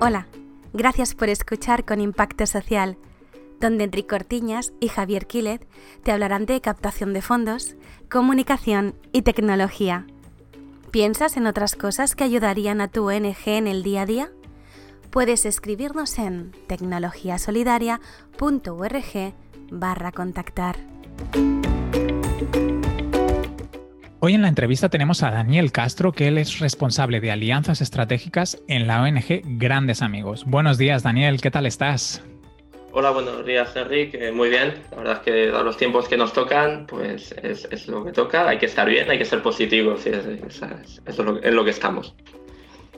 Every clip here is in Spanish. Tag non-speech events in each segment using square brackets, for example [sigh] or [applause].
Hola, gracias por escuchar con Impacto Social, donde Enrique Cortiñas y Javier Quilet te hablarán de captación de fondos, comunicación y tecnología. ¿Piensas en otras cosas que ayudarían a tu ONG en el día a día? Puedes escribirnos en tecnologiasolidaria.org barra contactar. Hoy en la entrevista tenemos a Daniel Castro, que él es responsable de alianzas estratégicas en la ONG Grandes Amigos. Buenos días, Daniel, ¿qué tal estás? Hola, buenos días, Enrique. Muy bien. La verdad es que a los tiempos que nos tocan, pues es, lo que toca. Hay que estar bien, hay que ser positivos. es, es, lo, en lo que estamos.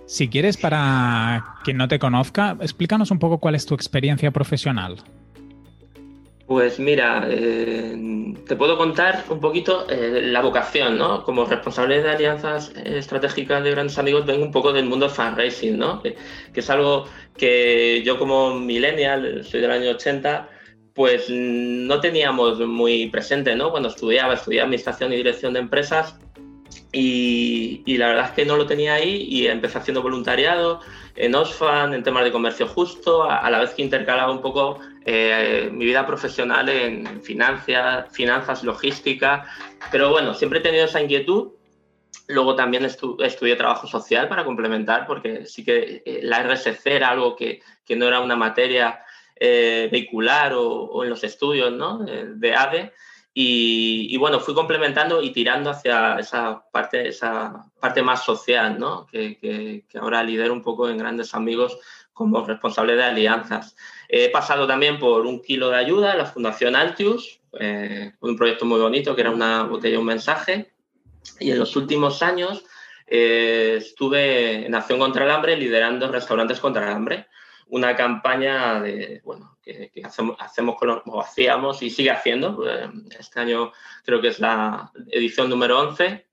Si quieres, para quien no te conozca, explícanos un poco cuál es tu experiencia profesional. Pues mira, eh, te puedo contar un poquito eh, la vocación, ¿no? Como responsable de alianzas estratégicas de grandes amigos, vengo un poco del mundo fundraising, ¿no? Que, es algo que yo como millennial, soy del año 80, pues no teníamos muy presente, ¿no? Cuando estudiaba, estudiaba administración y dirección de empresas y, la verdad es que no lo tenía ahí y empecé haciendo voluntariado en Osfan, en temas de comercio justo, a, la vez que intercalaba un poco eh, mi vida profesional en financias, finanzas, logística. Pero bueno, siempre he tenido esa inquietud. Luego también estudié trabajo social para complementar, porque sí que eh, la RSC era algo que, que no era una materia eh, vehicular o, o, en los estudios ¿no? de ADE. Y, bueno, fui complementando y tirando hacia esa parte, esa parte más social, ¿no? que, que, ahora lidero un poco en Grandes Amigos como responsable de alianzas. He pasado también por un kilo de ayuda en la Fundación Altius, eh, un proyecto muy bonito que era una botella, un mensaje. Y en los últimos años eh, estuve en Acción contra el Hambre liderando restaurantes contra el hambre una campaña de, bueno, que, hacemos, con o hacíamos y sigue haciendo. Eh, este año creo que es la edición número 11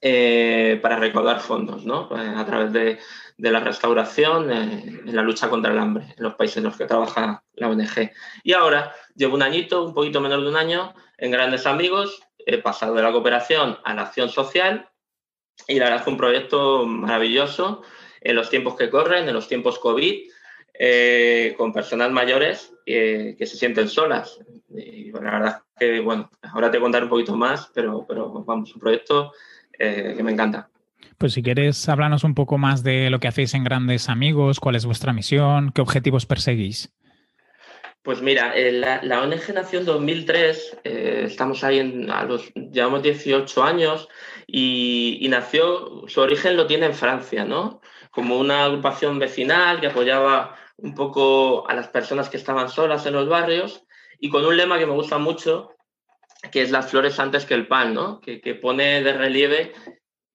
eh, para recaudar fondos ¿no? Pues, a través de, la restauración eh, en la lucha contra el hambre en los países en los que trabaja la ONG. Y ahora llevo un añito, un poquito menos de un año, en Grandes Amigos. He pasado de la cooperación a la acción social y la verdad es un proyecto maravilloso en los tiempos que corren, en los tiempos COVID eh, con personas mayores que se sienten solas. Y la verdad que, bueno, ahora te contaré un poquito más, pero, pero vamos, un proyecto eh, que me encanta. Pues si quieres, háblanos un poco más de lo que hacéis en Grandes Amigos, cuál es vuestra misión, qué objetivos perseguís. Pues mira, eh, la, ONG nació en 2003, estamos ahí en, a los, llevamos 18 años y, y, nació, su origen lo tiene en Francia, ¿no? Como una agrupación vecinal que apoyaba un poco a las personas que estaban solas en los barrios y con un lema que me gusta mucho, que es las flores antes que el pan, ¿no? que, pone de relieve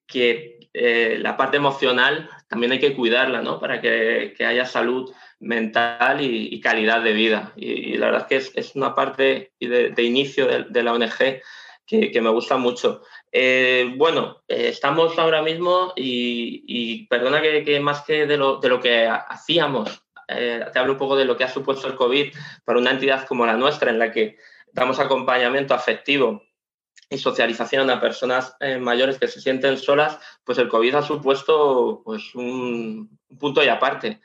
que eh, la parte emocional también hay que cuidarla ¿no? para que, haya salud mental y, calidad de vida. Y, la verdad es que es, una parte de, inicio de, la ONG que, me gusta mucho. Eh, bueno, eh, estamos ahora mismo y, perdona que, más que de lo, de lo que hacíamos eh, te hablo un poco de lo que ha supuesto el COVID para una entidad como la nuestra, en la que damos acompañamiento afectivo y socialización a personas eh, mayores que se sienten solas, pues el COVID ha supuesto pues, un, punto y aparte.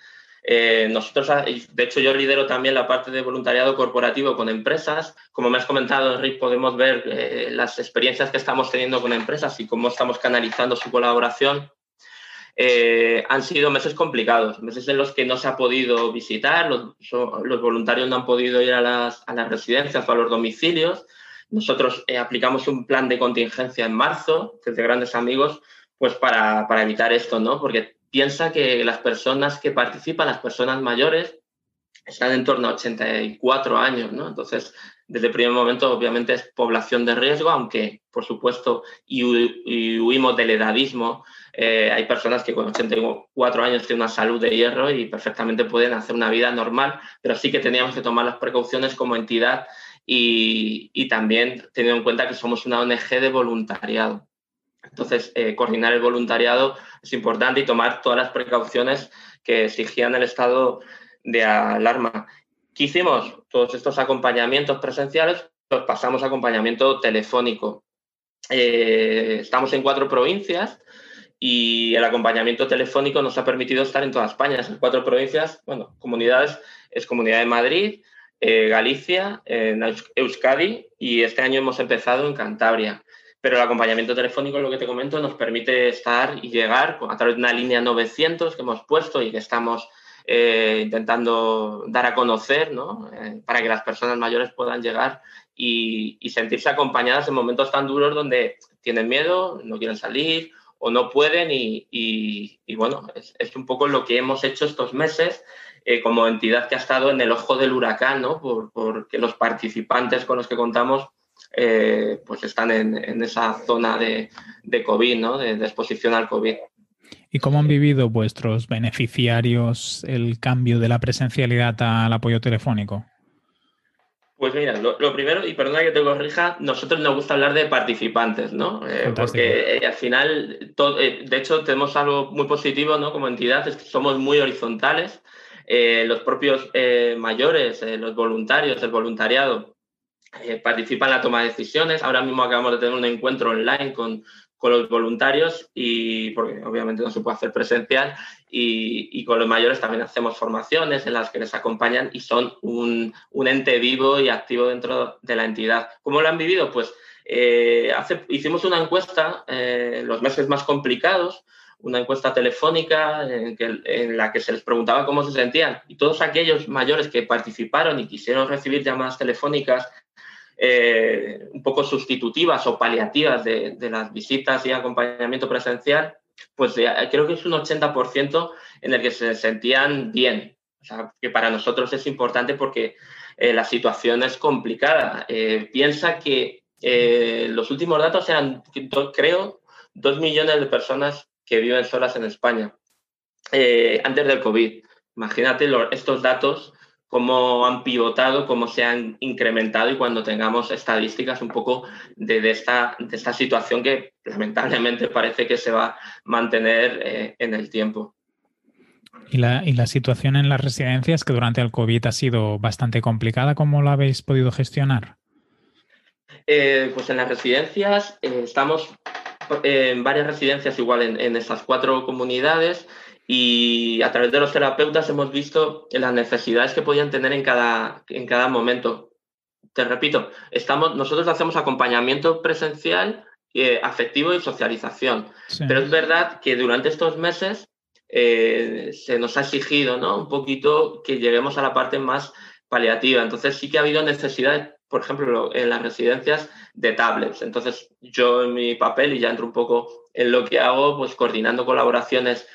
Eh, nosotros, de hecho, yo lidero también la parte de voluntariado corporativo con empresas. Como me has comentado, Enrique, podemos ver las experiencias que estamos teniendo con empresas y cómo estamos canalizando su colaboración. Eh, han sido meses complicados, meses en los que no se ha podido visitar, los, voluntarios no han podido ir a las, residencias o a los domicilios. Nosotros eh, aplicamos un plan de contingencia en marzo, desde Grandes Amigos, pues para, para evitar esto, ¿no? Porque piensa que las personas que participan, las personas mayores, están en torno a 84 años, ¿no? Entonces, desde el primer momento, obviamente, es población de riesgo, aunque, por supuesto, y, huimos del edadismo. Eh, hay personas que con 84 años tienen una salud de hierro y perfectamente pueden hacer una vida normal, pero sí que teníamos que tomar las precauciones como entidad y, también teniendo en cuenta que somos una ONG de voluntariado. Entonces, eh, coordinar el voluntariado es importante y tomar todas las precauciones que exigían el estado de alarma. ¿Qué hicimos? Todos estos acompañamientos presenciales los pasamos a acompañamiento telefónico. Eh, estamos en cuatro provincias y el acompañamiento telefónico nos ha permitido estar en toda España, en cuatro provincias, bueno, comunidades, es Comunidad de Madrid, eh, Galicia, Euskadi y este año hemos empezado en Cantabria. Pero el acompañamiento telefónico, lo que te comento, nos permite estar y llegar a través de una línea 900 que hemos puesto y que estamos eh, intentando dar a conocer, ¿no? Eh, para que las personas mayores puedan llegar y, sentirse acompañadas en momentos tan duros donde tienen miedo, no quieren salir o no pueden y, bueno, es, un poco lo que hemos hecho estos meses eh, como entidad que ha estado en el ojo del huracán, ¿no? porque los participantes con los que contamos pues están en, esa zona de, COVID, ¿no? De, de, exposición al COVID. ¿Y cómo han vivido vuestros beneficiarios el cambio de la presencialidad al apoyo telefónico? Pues mira, lo, primero, y perdona que te corrija, nosotros nos gusta hablar de participantes, ¿no? Eh, porque eh, al final, eh, de hecho, tenemos algo muy positivo, ¿no? Como entidad, es que somos muy horizontales. los propios mayores, los voluntarios, el voluntariado, participan en la toma de decisiones. Ahora mismo acabamos de tener un encuentro online con, con los voluntarios y porque obviamente no se puede hacer presencial y, con los mayores también hacemos formaciones en las que les acompañan y son un, ente vivo y activo dentro de la entidad. ¿Cómo lo han vivido? Pues eh, hace, hicimos una encuesta eh, los meses más complicados, una encuesta telefónica en, la que se les preguntaba cómo se sentían y todos aquellos mayores que participaron y quisieron recibir llamadas telefónicas eh, un poco sustitutivas o paliativas de, las visitas y acompañamiento presencial, pues creo que es un 80% en el que se sentían bien. O sea, que para nosotros es importante porque eh, la situación es complicada. Eh, piensa que los últimos datos eran, creo, dos millones de personas que viven solas en España antes del COVID. Imagínate estos datos cómo han pivotado, cómo se han incrementado y cuando tengamos estadísticas un poco de, esta, de esta situación que lamentablemente parece que se va a mantener eh, en el tiempo. ¿Y la, ¿Y la, situación en las residencias, que durante el COVID ha sido bastante complicada, cómo la habéis podido gestionar? Eh, pues en las residencias eh, estamos en varias residencias igual en, en esas cuatro comunidades y a través de los terapeutas hemos visto las necesidades que podían tener en cada, en cada momento. Te repito, estamos, nosotros hacemos acompañamiento presencial, eh, afectivo y socialización. Pero es verdad que durante estos meses eh, se nos ha exigido ¿no? un poquito que lleguemos a la parte más paliativa. Entonces sí que ha habido necesidad, por ejemplo, en las residencias de tablets. Entonces yo en mi papel, y ya entro un poco en lo que hago, pues coordinando colaboraciones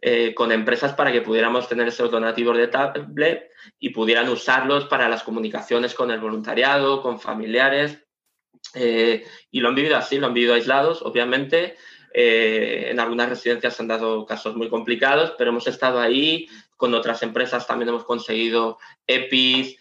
eh, con empresas para que pudiéramos tener esos donativos de tablet y pudieran usarlos para las comunicaciones con el voluntariado, con familiares. Eh, y lo han vivido así, lo han vivido aislados, obviamente. Eh, en algunas residencias se han dado casos muy complicados, pero hemos estado ahí. Con otras empresas también hemos conseguido EPIs,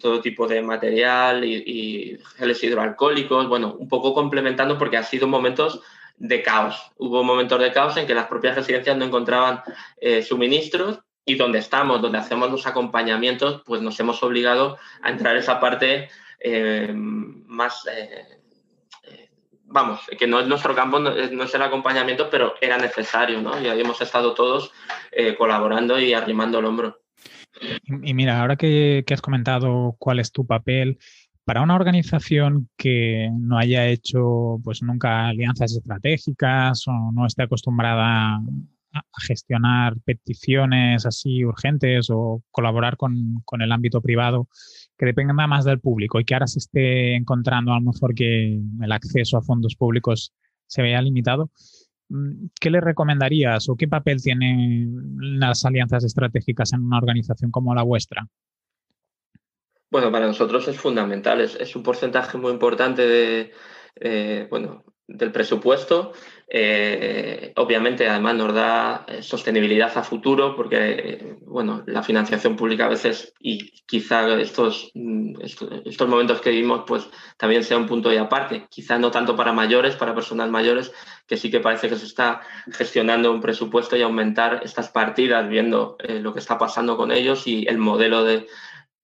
todo tipo de material y, y, geles hidroalcohólicos. Bueno, un poco complementando porque han sido momentos de caos. Hubo momentos de caos en que las propias residencias no encontraban eh, suministros y donde estamos, donde hacemos los acompañamientos, pues nos hemos obligado a entrar en esa parte eh, más, eh, vamos, que no es nuestro campo, no es, el acompañamiento, pero era necesario, ¿no? Y ahí hemos estado todos colaborando y arrimando el hombro. Y, mira, ahora que has comentado cuál es tu papel, para una organización que no haya hecho pues nunca alianzas estratégicas o no esté acostumbrada a gestionar peticiones así urgentes o colaborar con, el ámbito privado que dependa más del público y que ahora se esté encontrando a lo mejor que el acceso a fondos públicos se vea limitado, mm, ¿qué le recomendarías o qué papel tienen las alianzas estratégicas en una organización como la vuestra? Bueno, para nosotros es fundamental, es, un porcentaje muy importante de, eh, bueno, del presupuesto. Eh, obviamente, además, nos da eh, sostenibilidad a futuro porque, bueno, la financiación pública a veces y quizá estos, mm, estos, momentos que vivimos, pues también sea un punto y aparte. Quizá no tanto para mayores, para personas mayores, que sí que parece que se está gestionando un presupuesto y aumentar estas partidas viendo lo que está pasando con ellos y el modelo de,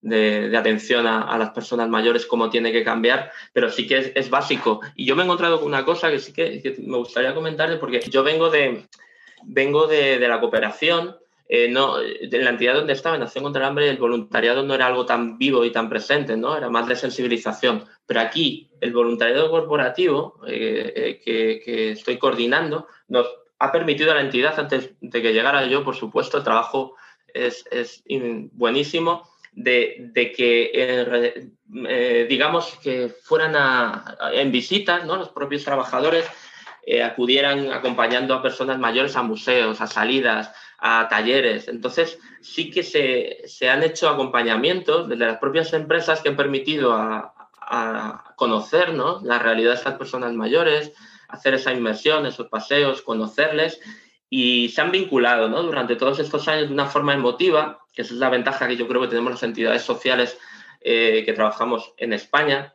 de, atención a, las personas mayores, cómo tiene que cambiar, pero sí que es, básico. Y yo me he encontrado con una cosa que sí que, me gustaría comentarle, porque yo vengo de, vengo de, la cooperación, eh, no, de la entidad donde estaba, en Nación contra el Hambre, el voluntariado no era algo tan vivo y tan presente, ¿no? era más de sensibilización. Pero aquí, el voluntariado corporativo eh, eh, que, que estoy coordinando nos ha permitido a la entidad, antes de que llegara yo, por supuesto, el trabajo es, es buenísimo, de, que, eh, eh, digamos, que fueran en visitas, ¿no? Los propios trabajadores eh, acudieran acompañando a personas mayores a museos, a salidas, a talleres. Entonces, sí que se, han hecho acompañamientos desde las propias empresas que han permitido a, a conocer la realidad de estas personas mayores, hacer esa inmersión, esos paseos, conocerles y se han vinculado ¿no? durante todos estos años de una forma emotiva, que esa es la ventaja que yo creo que tenemos las entidades sociales eh, que trabajamos en España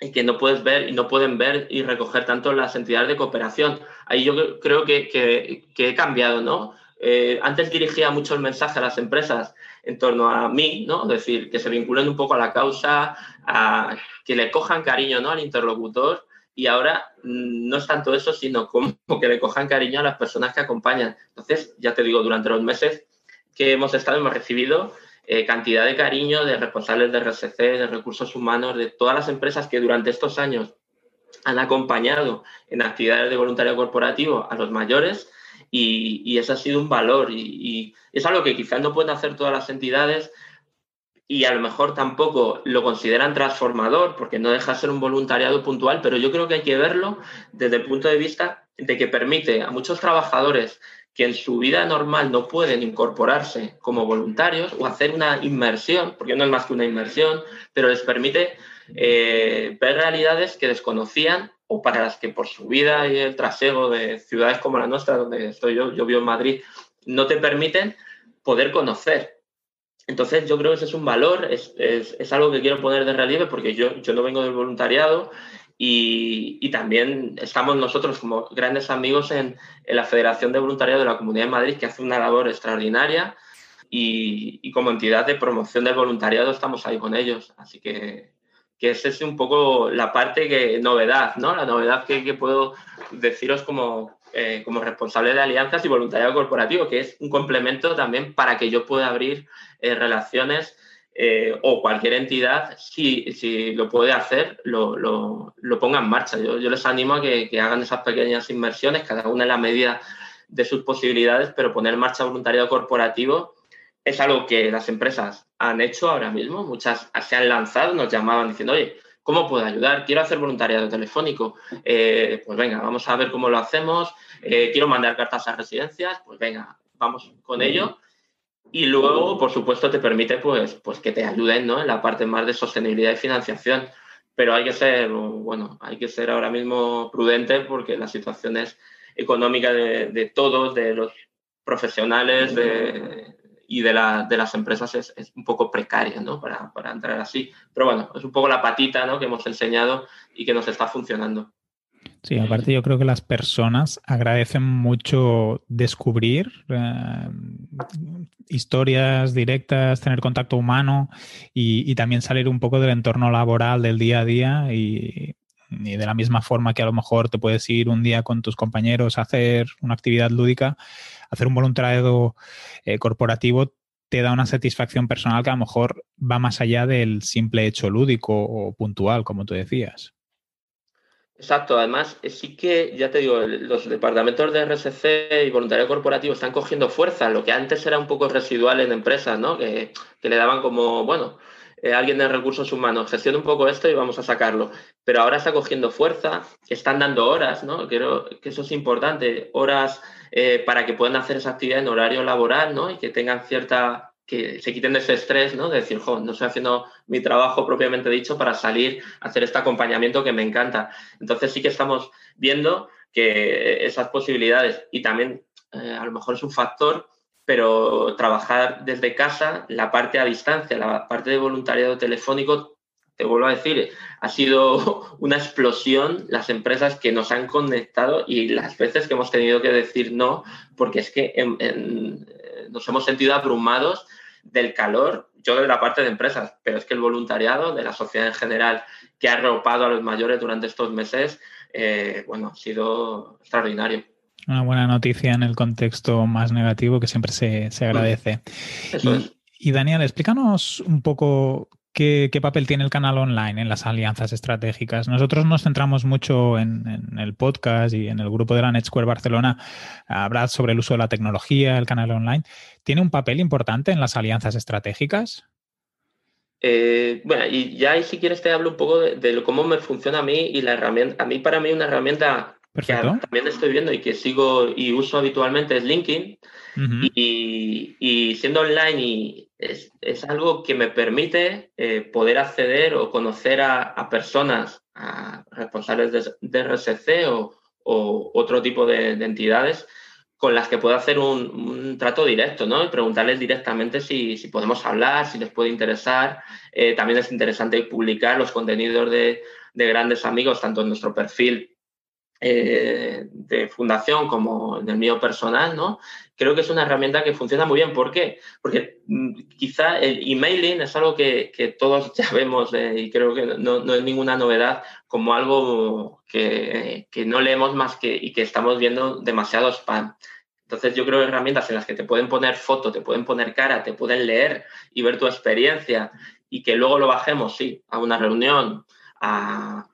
y que no puedes ver y no pueden ver y recoger tanto las entidades de cooperación. Ahí yo creo que, que, he cambiado, ¿no? Eh, antes dirigía mucho el mensaje a las empresas en torno a mí, ¿no? Es decir, que se vinculen un poco a la causa, a que le cojan cariño ¿no? al interlocutor y ahora mm, no es tanto eso, sino como que le cojan cariño a las personas que acompañan. Entonces, ya te digo, durante los meses que hemos estado hemos recibido eh, cantidad de cariño de responsables de RSC, de recursos humanos, de todas las empresas que durante estos años han acompañado en actividades de voluntariado corporativo a los mayores y, y eso ha sido un valor y, y, es algo que quizás no pueden hacer todas las entidades y a lo mejor tampoco lo consideran transformador porque no deja de ser un voluntariado puntual, pero yo creo que hay que verlo desde el punto de vista de que permite a muchos trabajadores que en su vida normal no pueden incorporarse como voluntarios o hacer una inmersión, porque no es más que una inmersión, pero les permite eh, ver realidades que desconocían o para las que por su vida y el trasego de ciudades como la nuestra, donde estoy yo, yo vivo en Madrid, no te permiten poder conocer. Entonces, yo creo que ese es un valor, es, es, algo que quiero poner de relieve porque yo, yo no vengo del voluntariado y, y, también estamos nosotros como grandes amigos en, en, la Federación de Voluntariado de la Comunidad de Madrid, que hace una labor extraordinaria y, y, como entidad de promoción del voluntariado estamos ahí con ellos. Así que, que esa es un poco la parte que novedad, ¿no? La novedad que, que puedo deciros como, eh, como responsable de alianzas y voluntariado corporativo, que es un complemento también para que yo pueda abrir eh, relaciones eh, o cualquier entidad, si, si lo puede hacer, lo, lo, ponga en marcha. Yo, yo les animo a que, que, hagan esas pequeñas inversiones, cada una en la medida de sus posibilidades, pero poner en marcha voluntariado corporativo es algo que las empresas han hecho ahora mismo. Muchas se han lanzado, nos llamaban diciendo, oye, ¿Cómo puedo ayudar? Quiero hacer voluntariado telefónico. Eh, pues venga, vamos a ver cómo lo hacemos. Eh, quiero mandar cartas a residencias. Pues venga, vamos con ello. Y luego, por supuesto, te permite pues, pues que te ayuden ¿no? en la parte más de sostenibilidad y financiación. Pero hay que ser, bueno, hay que ser ahora mismo prudente porque la situación es económica de, de todos, de los profesionales, de, y de, la, de las empresas es, es, un poco precaria ¿no? para, para, entrar así. Pero bueno, es un poco la patita ¿no? que hemos enseñado y que nos está funcionando. Sí, aparte yo creo que las personas agradecen mucho descubrir eh, historias directas, tener contacto humano y, y, también salir un poco del entorno laboral del día a día y, y, de la misma forma que a lo mejor te puedes ir un día con tus compañeros a hacer una actividad lúdica, hacer un voluntariado eh, corporativo te da una satisfacción personal que a lo mejor va más allá del simple hecho lúdico o puntual, como tú decías. Exacto, además eh, sí que, ya te digo, los departamentos de RSC y voluntariado corporativo están cogiendo fuerza, lo que antes era un poco residual en empresas, ¿no? Que, le daban como, bueno, eh, alguien de recursos humanos, gestiona un poco esto y vamos a sacarlo. Pero ahora está cogiendo fuerza, están dando horas, ¿no? Creo que eso es importante, horas eh, para que puedan hacer esa actividad en horario laboral, ¿no? Y que tengan cierta, que se quiten de ese estrés, ¿no? De decir, jo, no estoy haciendo mi trabajo propiamente dicho para salir a hacer este acompañamiento que me encanta. Entonces sí que estamos viendo que esas posibilidades y también eh, a lo mejor es un factor pero trabajar desde casa, la parte a distancia, la parte de voluntariado telefónico, te vuelvo a decir, ha sido [laughs] una explosión las empresas que nos han conectado y las veces que hemos tenido que decir no, porque es que en, en, nos hemos sentido abrumados del calor, yo de la parte de empresas, pero es que el voluntariado de la sociedad en general que ha arropado a los mayores durante estos meses, eh, bueno, ha sido extraordinario. Una buena noticia en el contexto más negativo que siempre se, se agradece. y, Daniel, explícanos un poco ¿Qué, papel tiene el canal online en las alianzas estratégicas? Nosotros nos centramos mucho en, el podcast y en el grupo de la NetSquare Barcelona a hablar sobre el uso de la tecnología, el canal online. ¿Tiene un papel importante en las alianzas estratégicas? Eh, bueno, y ya ahí si quieres te hablo un poco de, cómo me funciona a mí y la herramienta. A mí para mí una herramienta que también estoy viendo y que sigo y uso habitualmente es LinkedIn. y, siendo online y es, algo que me permite eh, poder acceder o conocer a, personas, a responsables de, RSC o, otro tipo de, entidades con las que puedo hacer un, trato directo, ¿no? Y preguntarles directamente si, podemos hablar, si les puede interesar. Eh, también es interesante publicar los contenidos de, de grandes amigos, tanto en nuestro perfil eh, de fundación como en el mío personal, ¿no? Creo que es una herramienta que funciona muy bien. ¿Por qué? Porque mm, quizá el emailing es algo que, todos ya vemos eh, y creo que no, es ninguna novedad como algo que, no leemos más que y que estamos viendo demasiado spam. Entonces yo creo que herramientas en las que te pueden poner foto, te pueden poner cara, te pueden leer y ver tu experiencia y que luego lo bajemos, sí, a una reunión, a,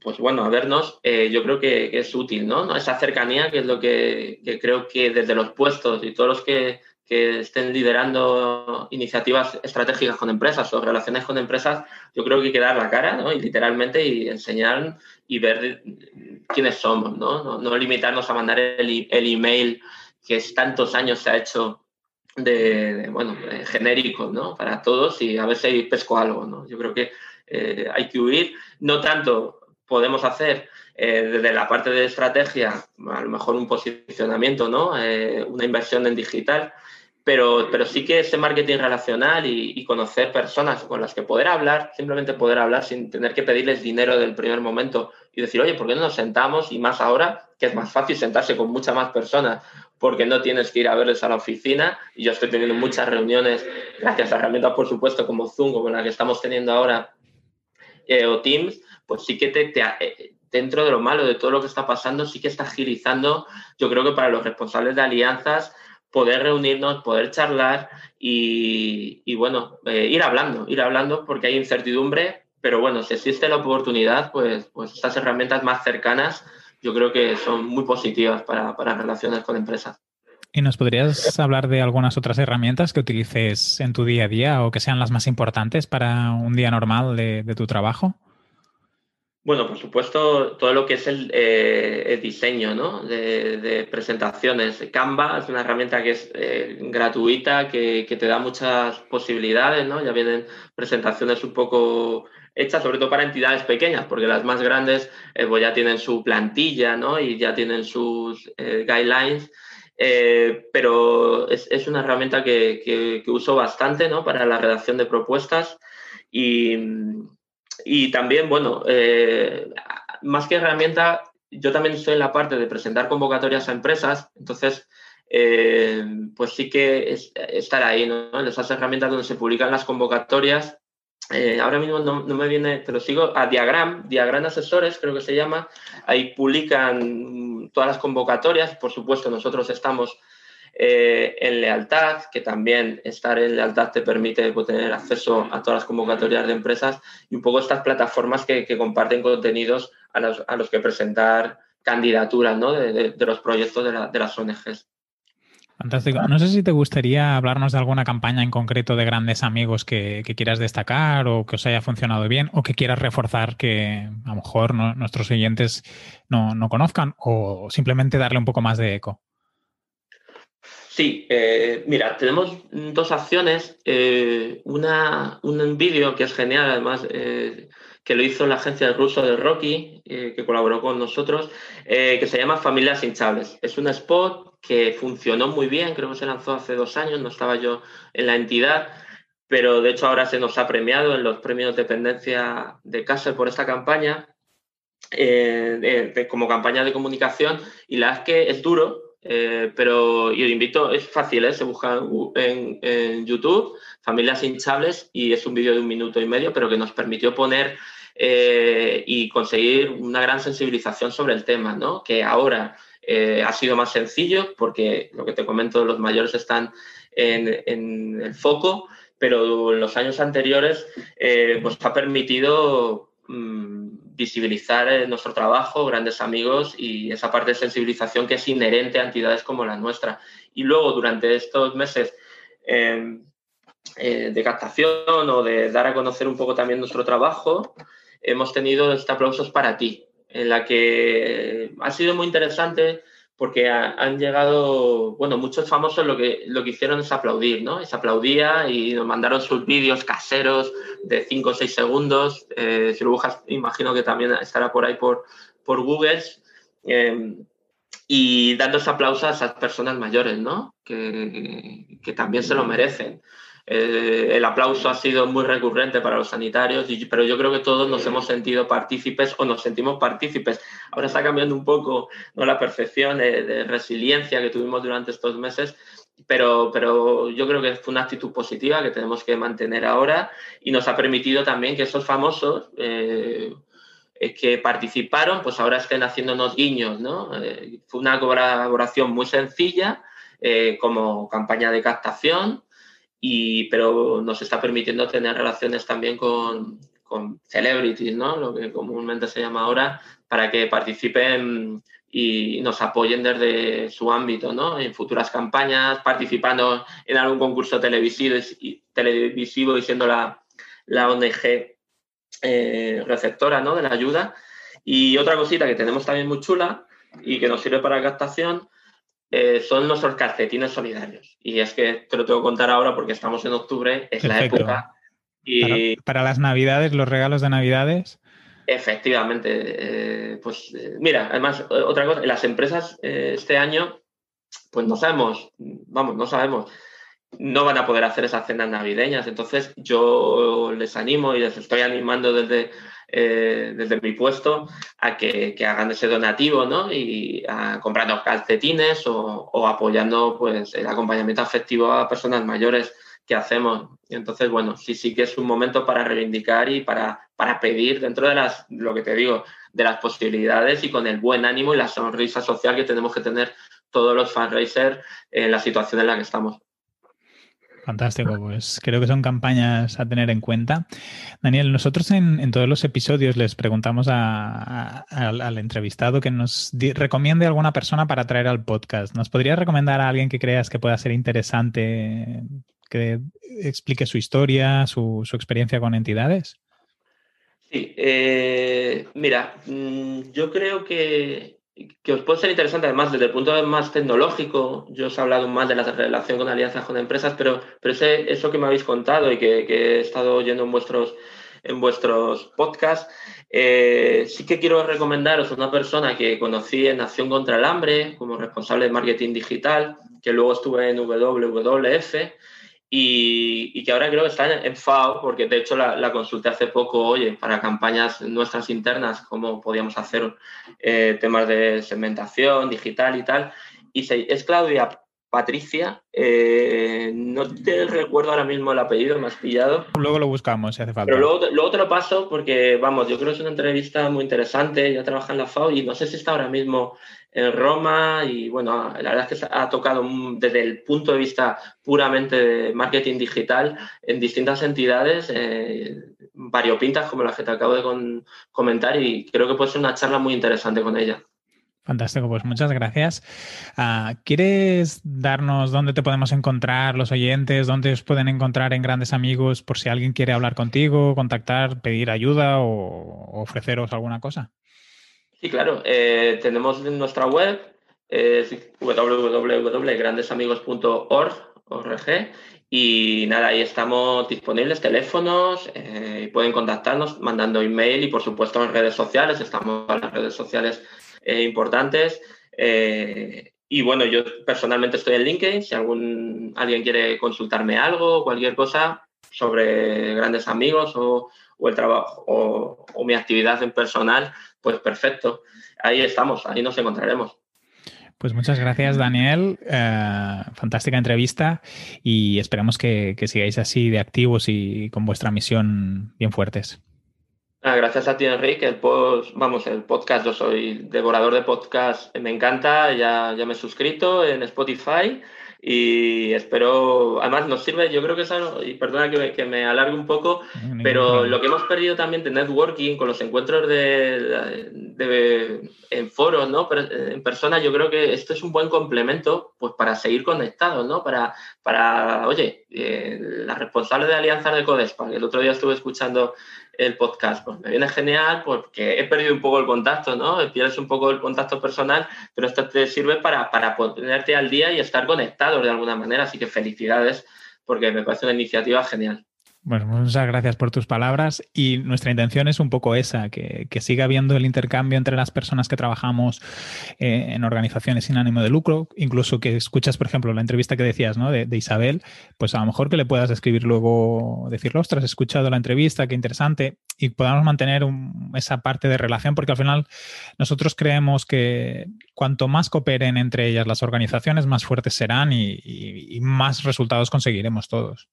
pues bueno, a vernos, eh, yo creo que, es útil, ¿no? Esa cercanía que es lo que, creo que desde los puestos y todos los que, estén liderando iniciativas estratégicas con empresas o relaciones con empresas, yo creo que hay que dar la cara, ¿no? Y literalmente y enseñar y ver quiénes somos, ¿no? No, limitarnos a mandar el, el, email que es tantos años se ha hecho de, bueno, genérico, ¿no? Para todos y a ver si pesco algo, ¿no? Yo creo que eh, hay que huir. No tanto podemos hacer eh, desde la parte de estrategia, a lo mejor un posicionamiento, ¿no? Eh, una inversión en digital, pero, pero sí que ese marketing relacional y, conocer personas con las que poder hablar, simplemente poder hablar sin tener que pedirles dinero del primer momento y decir, oye, ¿por qué no nos sentamos? Y más ahora, que es más fácil sentarse con muchas más personas, porque no tienes que ir a verles a la oficina. Y yo estoy teniendo muchas reuniones, gracias a herramientas, por supuesto, como Zoom, como la que estamos teniendo ahora, eh, o Teams, pues sí que eh, dentro de lo malo de todo lo que está pasando, sí que está agilizando, yo creo que para los responsables de alianzas, poder reunirnos, poder charlar y, bueno, eh, ir hablando, ir hablando porque hay incertidumbre, pero bueno, si existe la oportunidad, pues, pues estas herramientas más cercanas yo creo que son muy positivas para, para relaciones con empresas. ¿Y nos podrías hablar de algunas otras herramientas que utilices en tu día a día o que sean las más importantes para un día normal de, tu trabajo? Bueno, por supuesto, todo lo que es el, eh, diseño ¿no? de, presentaciones. Canva es una herramienta que es eh, gratuita, que, te da muchas posibilidades, ¿no? Ya vienen presentaciones un poco hechas, sobre todo para entidades pequeñas, porque las más grandes eh, pues ya tienen su plantilla, ¿no? Y ya tienen sus guidelines eh, pero es, una herramienta que, uso bastante ¿no? para la redacción de propuestas y, también, bueno, eh, más que herramienta, yo también estoy en la parte de presentar convocatorias a empresas, entonces, eh, pues sí que estar ahí, ¿no? En esas herramientas donde se publican las convocatorias eh, ahora mismo no, me viene, te lo sigo, a Diagram, Diagram Asesores creo que se llama, ahí publican todas las convocatorias, por supuesto nosotros estamos eh, en lealtad, que también estar en lealtad te permite pues, tener acceso a todas las convocatorias de empresas y un poco estas plataformas que, comparten contenidos a los, que presentar candidaturas ¿no? de, los proyectos de, de las ONGs. Fantástico. No sé si te gustaría hablarnos de alguna campaña en concreto de grandes amigos que, quieras destacar o que os haya funcionado bien o que quieras reforzar que a lo mejor nuestros oyentes no, conozcan o simplemente darle un poco más de eco. Sí, eh, mira, tenemos dos acciones. Eh, una, un vídeo que es genial, además, eh, que lo hizo la agencia de ruso de Rocky, que colaboró con nosotros, que se llama Familias Hinchables. Es un spot que funcionó muy bien, creo que se lanzó hace dos años, no estaba yo en la entidad, pero de hecho ahora se nos ha premiado en los premios de dependencia de casa por esta campaña, eh, como campaña de comunicación, y la es que es duro, eh, pero yo invito, es fácil, ¿eh? se busca en, YouTube, Familias Hinchables, y es un vídeo de un minuto y medio, pero que nos permitió poner eh, y conseguir una gran sensibilización sobre el tema, ¿no? que ahora ha sido más sencillo porque lo que te comento, los mayores están en, el foco, pero en los años anteriores pues ha permitido mm, visibilizar eh, nuestro trabajo, grandes amigos y esa parte de sensibilización que es inherente a entidades como la nuestra. Y luego, durante estos meses em, eh, de captación o de dar a conocer un poco también nuestro trabajo, hemos tenido este aplausos para ti, en la que ha sido muy interesante porque han llegado, bueno, muchos famosos lo que, lo que hicieron es aplaudir, ¿no? Se aplaudía y nos mandaron sus vídeos caseros de 5 o 6 segundos. Eh, si lo buscas, imagino que también estará por ahí por, por Google. Em, y dando ese aplauso a esas personas mayores, ¿no? Que, que también se lo merecen. Eh, el aplauso ha sido muy recurrente para los sanitarios, pero yo creo que todos nos hemos sentido partícipes o nos sentimos partícipes. Ahora está cambiando un poco la percepción de, resiliencia que tuvimos durante estos meses, pero, pero yo creo que fue una actitud positiva que tenemos que mantener ahora y nos ha permitido también que esos famosos eh, eh, que participaron, pues ahora estén haciéndonos guiños. ¿no? fue una colaboración muy sencilla como campaña de captación y, pero nos está permitiendo tener relaciones también con, celebrities, ¿no? lo que comúnmente se llama ahora, para que participen y nos apoyen desde su ámbito, ¿no? En futuras campañas, participando en algún concurso televisivo y, siendo la, la ONG eh, receptora ¿no? de la ayuda. Y otra cosita que tenemos también muy chula y que nos sirve para captación eh, son nuestros calcetines solidarios. Y es que te lo tengo que contar ahora porque estamos en octubre, es la época. Y... Para, las navidades, los regalos de navidades. Efectivamente. Eh, pues eh, mira, además, otra cosa, las empresas este año, pues no sabemos, vamos, no sabemos, no van a poder hacer esas cenas navideñas. Entonces yo les animo y les estoy animando desde eh, desde mi puesto a que, hagan ese donativo, ¿no? Y comprando calcetines o, apoyando pues el acompañamiento afectivo a personas mayores que hacemos. Entonces, bueno, sí, sí que es un momento para reivindicar y para, para pedir dentro de las, lo que te digo, de las posibilidades y con el buen ánimo y la sonrisa social que tenemos que tener todos los fundraisers en la situación en la que estamos. Fantástico, pues creo que son campañas a tener en cuenta. Daniel, nosotros en, todos los episodios les preguntamos al entrevistado que nos recomiende alguna persona para traer al podcast. ¿Nos podría recomendar a alguien que creas que pueda ser interesante, que explique su historia, su, experiencia con entidades? Sí, eh, mira, mm, yo creo que que os puede ser interesante además desde el punto de vista más tecnológico. Yo os he hablado más de la relación con alianzas con empresas, pero, pero ese, eso que me habéis contado y que, he estado oyendo en vuestros, en vuestros podcasts, eh, sí que quiero recomendaros a una persona que conocí en Acción contra el Hambre como responsable de marketing digital, que luego estuve en WWF y, que ahora creo que está en, FAO, porque de hecho la, consulté hace poco, oye, para campañas nuestras internas, cómo podíamos hacer eh, temas de segmentación digital y tal. Y se, es Claudia Patricia, eh, no te recuerdo ahora mismo el apellido, me has pillado. Luego lo buscamos si hace falta. Pero luego, luego, te lo paso porque, vamos, yo creo que es una entrevista muy interesante, ya trabaja en la FAO y no sé si está ahora mismo en Roma y bueno, la verdad es que ha tocado desde el punto de vista puramente de marketing digital en distintas entidades eh, variopintas como las que te acabo de comentar y creo que puede ser una charla muy interesante con ella. Fantástico, pues muchas gracias. Ah, ¿Quieres darnos dónde te podemos encontrar los oyentes, dónde os pueden encontrar en Grandes Amigos por si alguien quiere hablar contigo, contactar, pedir ayuda o ofreceros alguna cosa? Sí, claro. Eh, tenemos nuestra web, es www.grandesamigos.org y nada, ahí estamos disponibles, teléfonos, eh, pueden contactarnos mandando email y por supuesto en redes sociales, estamos en las redes sociales eh, importantes. y bueno, yo personalmente estoy en LinkedIn, si algún, alguien quiere consultarme algo, cualquier cosa sobre grandes amigos o, el trabajo o, o mi actividad en personal, pues perfecto. Ahí estamos, ahí nos encontraremos. Pues muchas gracias, Daniel. Eh, fantástica entrevista y esperamos que, sigáis así de activos y con vuestra misión bien fuertes. Ah, gracias a ti, Enrique. El post, vamos, el podcast, yo soy devorador de podcast, me encanta, ya, ya me he suscrito en Spotify y espero, además nos sirve, yo creo que eso, y perdona que me, que me alargue un poco, pero lo que hemos perdido también de networking con los encuentros de, de, en foros, ¿no? En persona, yo creo que esto es un buen complemento pues para seguir conectados, ¿no? Para, para oye, eh, la responsable de Alianza de Codespa, el otro día estuve escuchando el podcast. Pues me viene genial porque he perdido un poco el contacto, ¿no? Pierdes un poco el contacto personal, pero esto te sirve para, para ponerte al día y estar conectado de alguna manera. Así que felicidades porque me parece una iniciativa genial. Bueno, muchas gracias por tus palabras y nuestra intención es un poco esa, que, siga habiendo el intercambio entre las personas que trabajamos eh, en organizaciones sin ánimo de lucro, incluso que escuchas, por ejemplo, la entrevista que decías ¿no? de, Isabel, pues a lo mejor que le puedas escribir luego, decirlo, ostras, he escuchado la entrevista, qué interesante, y podamos mantener esa parte de relación, porque al final nosotros creemos que cuanto más cooperen entre ellas las organizaciones, más fuertes serán y más resultados conseguiremos todos.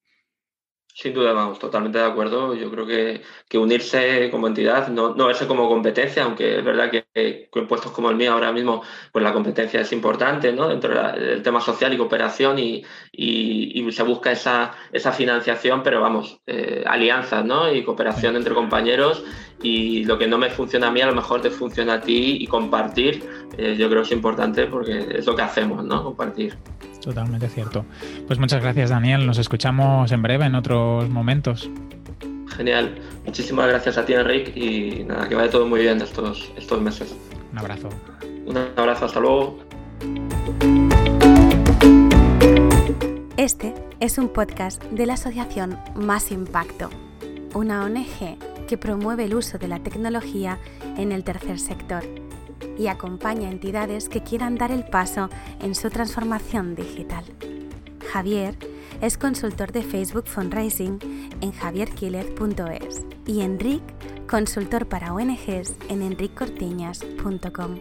Sin duda, vamos, totalmente de acuerdo. Yo creo que, que unirse como entidad, no, no, verse como competencia, aunque es verdad que, con puestos como el mío ahora mismo, pues la competencia es importante, ¿no? Dentro del tema social y cooperación y, y, se busca esa, esa financiación, pero vamos, eh, alianzas, ¿no? Y cooperación entre compañeros y lo que no me funciona a mí a lo mejor te funciona a ti y compartir, eh, yo creo que es importante porque es lo que hacemos, ¿no? Compartir. Totalmente cierto. Pues muchas gracias, Daniel. Nos escuchamos en breve, en otros momentos. Genial. Muchísimas gracias a ti, Enrique, y nada, que vaya todo muy bien estos, estos meses. Un abrazo. Un abrazo, hasta luego. Este es un podcast de la asociación Más Impacto, una ONG que promueve el uso de la tecnología en el tercer sector y acompaña a entidades que quieran dar el paso en su transformación digital. Javier es consultor de Facebook Fundraising en javierquilez.es y Enric, consultor para ONGs en enriccortiñas.com.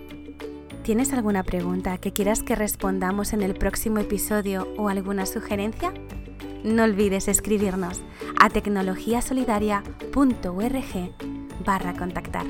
¿Tienes alguna pregunta que quieras que respondamos en el próximo episodio o alguna sugerencia? No olvides escribirnos a tecnologiasolidaria.org barra contactar.